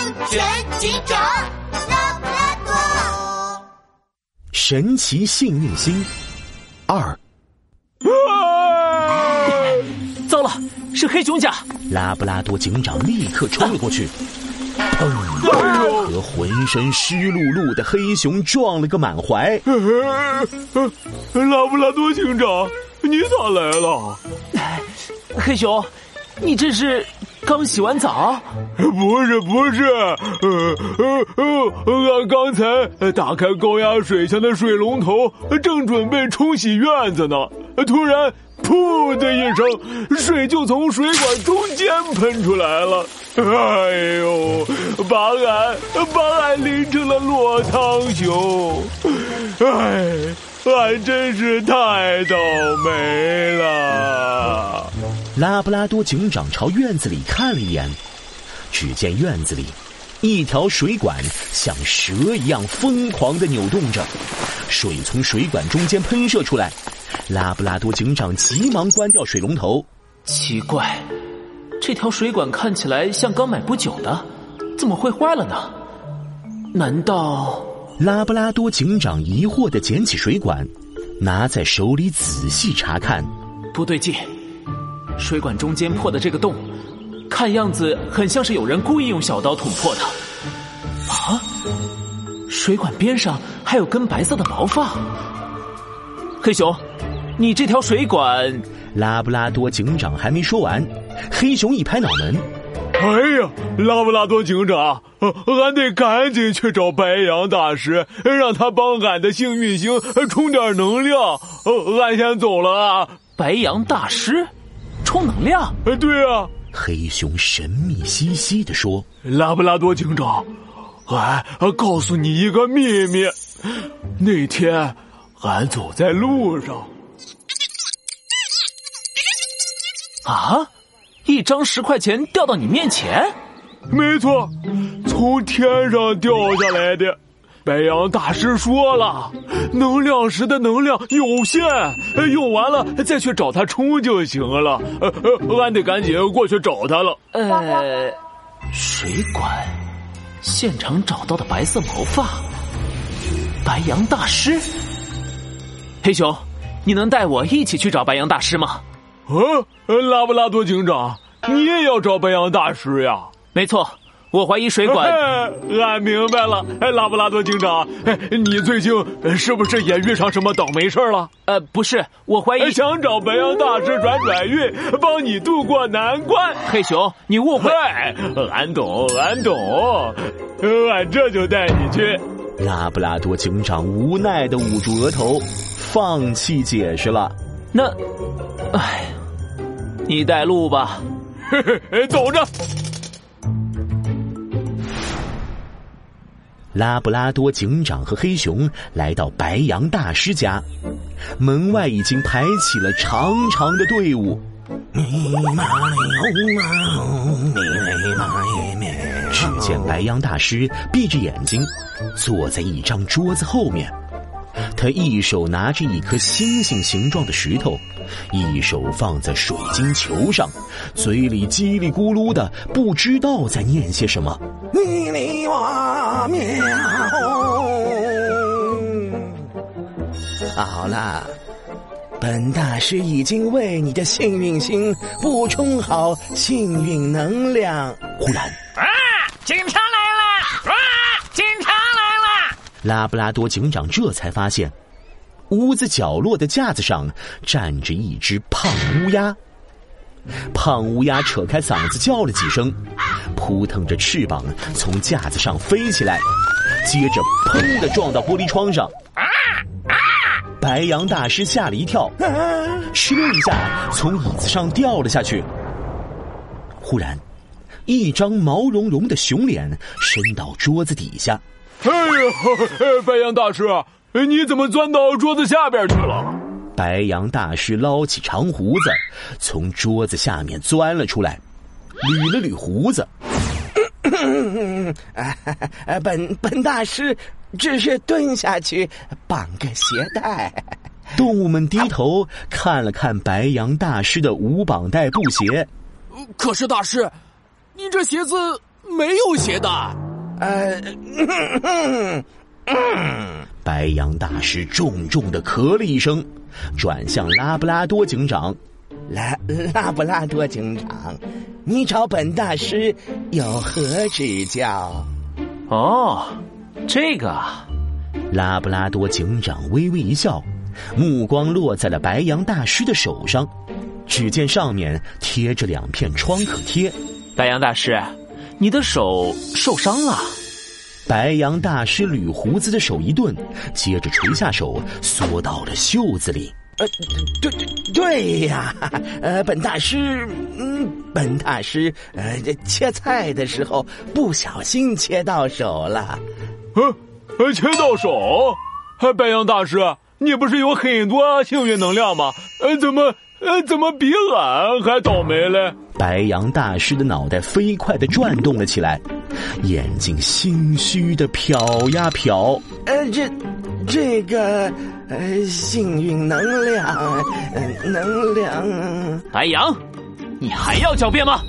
安全警长拉布拉多。神奇幸运星二，糟了，是黑熊家！拉布拉多警长立刻冲了过去，砰！和浑身湿漉漉的黑熊撞了个满怀。拉布拉多警长，你咋来了？黑熊，你这是刚洗完澡？不是不是，呃呃呃，俺刚才打开高压水枪的水龙头，正准备冲洗院子呢，突然噗的一声，水就从水管中间喷出来了。哎呦，把俺把俺淋成了落汤熊！哎，俺真是太倒霉了。拉布拉多警长朝院子里看了一眼，只见院子里一条水管像蛇一样疯狂的扭动着，水从水管中间喷射出来。拉布拉多警长急忙关掉水龙头。奇怪，这条水管看起来像刚买不久的，怎么会坏了呢？难道……拉布拉多警长疑惑的捡起水管，拿在手里仔细查看，不对劲。水管中间破的这个洞，看样子很像是有人故意用小刀捅破的。啊！水管边上还有根白色的毛发。黑熊，你这条水管……拉布拉多警长还没说完，黑熊一拍脑门：“哎呀，拉布拉多警长，俺得赶紧去找白羊大师，让他帮俺的幸运星充点能量。俺先走了啊！”白羊大师。充能量？哎，对啊！黑熊神秘兮兮的说：“拉布拉多警长，俺告诉你一个秘密。那天，俺走在路上，啊，一张十块钱掉到你面前？没错，从天上掉下来的。”白羊大师说了，能量石的能量有限，用完了再去找他充就行了。呃呃，俺得赶紧过去找他了。呃，水管，现场找到的白色毛发，白羊大师。黑熊，你能带我一起去找白羊大师吗？啊，拉布拉多警长，你也要找白羊大师呀？没错。我怀疑水管，俺 明白了。哎，拉布拉多警长，哎，你最近是不是也遇上什么倒霉事了？呃，不是，我怀疑想找白羊大师转转运，帮你渡过难关。黑熊，你误会。俺懂，俺懂，俺这就带你去。拉布拉多警长无奈的捂住额头，放弃解释了。那，哎，你带路吧。嘿 嘿，走着。拉布拉多警长和黑熊来到白羊大师家，门外已经排起了长长的队伍。只见白羊大师闭着眼睛，坐在一张桌子后面。他一手拿着一颗星星形状的石头，一手放在水晶球上，嘴里叽里咕噜的，不知道在念些什么。咪咪喵！好了，本大师已经为你的幸运星补充好幸运能量。忽然，啊！警察来了！啊！警察来了！拉布拉多警长这才发现，屋子角落的架子上站着一只胖乌鸦。胖乌鸦扯开嗓子叫了几声，扑腾着翅膀从架子上飞起来，接着砰的撞到玻璃窗上。白羊大师吓了一跳，哧溜一下从椅子上掉了下去。忽然，一张毛茸茸的熊脸伸到桌子底下。哎呀，白羊大师，你怎么钻到桌子下边去了？白羊大师捞起长胡子，从桌子下面钻了出来，捋了捋胡子。本本大师只是蹲下去绑个鞋带。动物们低头看了看白羊大师的无绑带布鞋。可是大师，你这鞋子没有鞋带。呃，白羊大师重重的咳了一声，转向拉布拉多警长。拉拉布拉多警长，你找本大师有何指教？哦，这个啊，拉布拉多警长微微一笑，目光落在了白羊大师的手上，只见上面贴着两片创可贴。白羊大师，你的手受伤了。白羊大师捋胡子的手一顿，接着垂下手，缩到了袖子里。呃，对对对呀，呃，本大师，嗯，本大师，呃，切菜的时候不小心切到手了。呃，切到手？白羊大师，你不是有很多幸运能量吗？呃，怎么，呃，怎么比俺还倒霉嘞？白羊大师的脑袋飞快的转动了起来，眼睛心虚的瞟呀瞟。呃，这，这个。呃，幸运能量，呃能量。白羊，你还要狡辩吗？